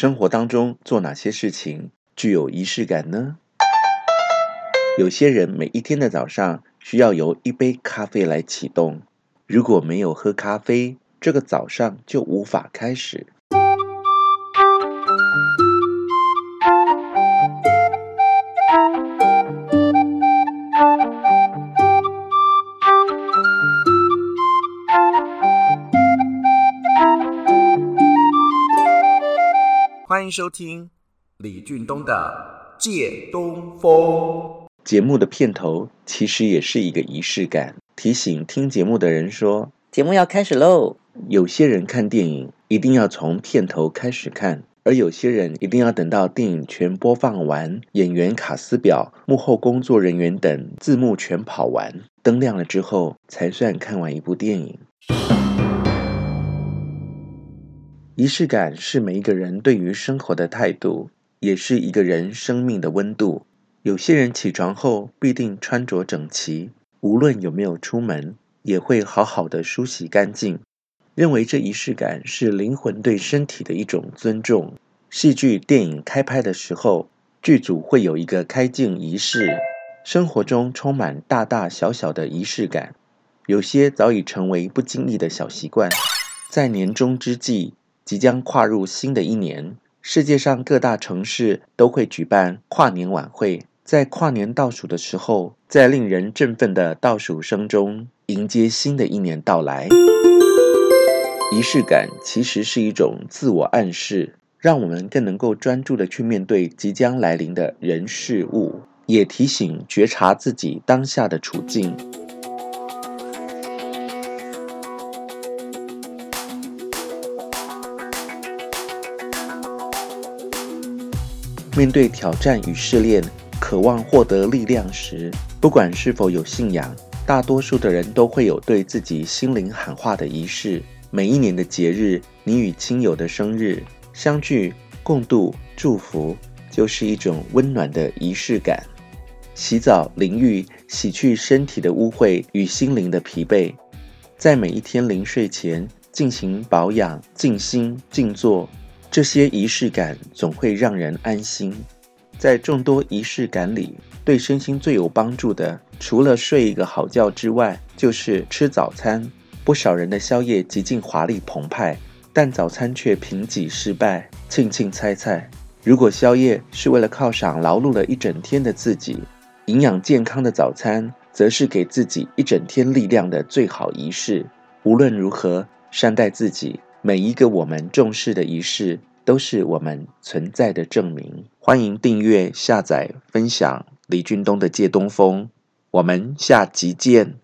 生活当中做哪些事情具有仪式感呢？有些人每一天的早上需要由一杯咖啡来启动，如果没有喝咖啡，这个早上就无法开始。欢迎收听李俊东的《借东风》。节目的片头其实也是一个仪式感，提醒听节目的人说：节目要开始喽。有些人看电影一定要从片头开始看，而有些人一定要等到电影全播放完，演员卡司表、幕后工作人员等字幕全跑完，灯亮了之后，才算看完一部电影。仪式感是每一个人对于生活的态度，也是一个人生命的温度。有些人起床后必定穿着整齐，无论有没有出门，也会好好的梳洗干净，认为这仪式感是灵魂对身体的一种尊重。戏剧、电影开拍的时候，剧组会有一个开镜仪式，生活中充满大大小小的仪式感，有些早已成为不经意的小习惯，在年终之际。即将跨入新的一年，世界上各大城市都会举办跨年晚会。在跨年倒数的时候，在令人振奋的倒数声中，迎接新的一年到来。仪式感其实是一种自我暗示，让我们更能够专注地去面对即将来临的人事物，也提醒觉察自己当下的处境。面对挑战与试炼，渴望获得力量时，不管是否有信仰，大多数的人都会有对自己心灵喊话的仪式。每一年的节日，你与亲友的生日相聚、共度、祝福，就是一种温暖的仪式感。洗澡、淋浴，洗去身体的污秽与心灵的疲惫，在每一天临睡前进行保养、静心、静坐。这些仪式感总会让人安心。在众多仪式感里，对身心最有帮助的，除了睡一个好觉之外，就是吃早餐。不少人的宵夜极尽华丽澎湃，但早餐却贫瘠失败。庆庆猜猜，如果宵夜是为了犒赏劳碌了一整天的自己，营养健康的早餐，则是给自己一整天力量的最好仪式。无论如何，善待自己。每一个我们重视的仪式，都是我们存在的证明。欢迎订阅、下载、分享李俊东的借东风。我们下集见。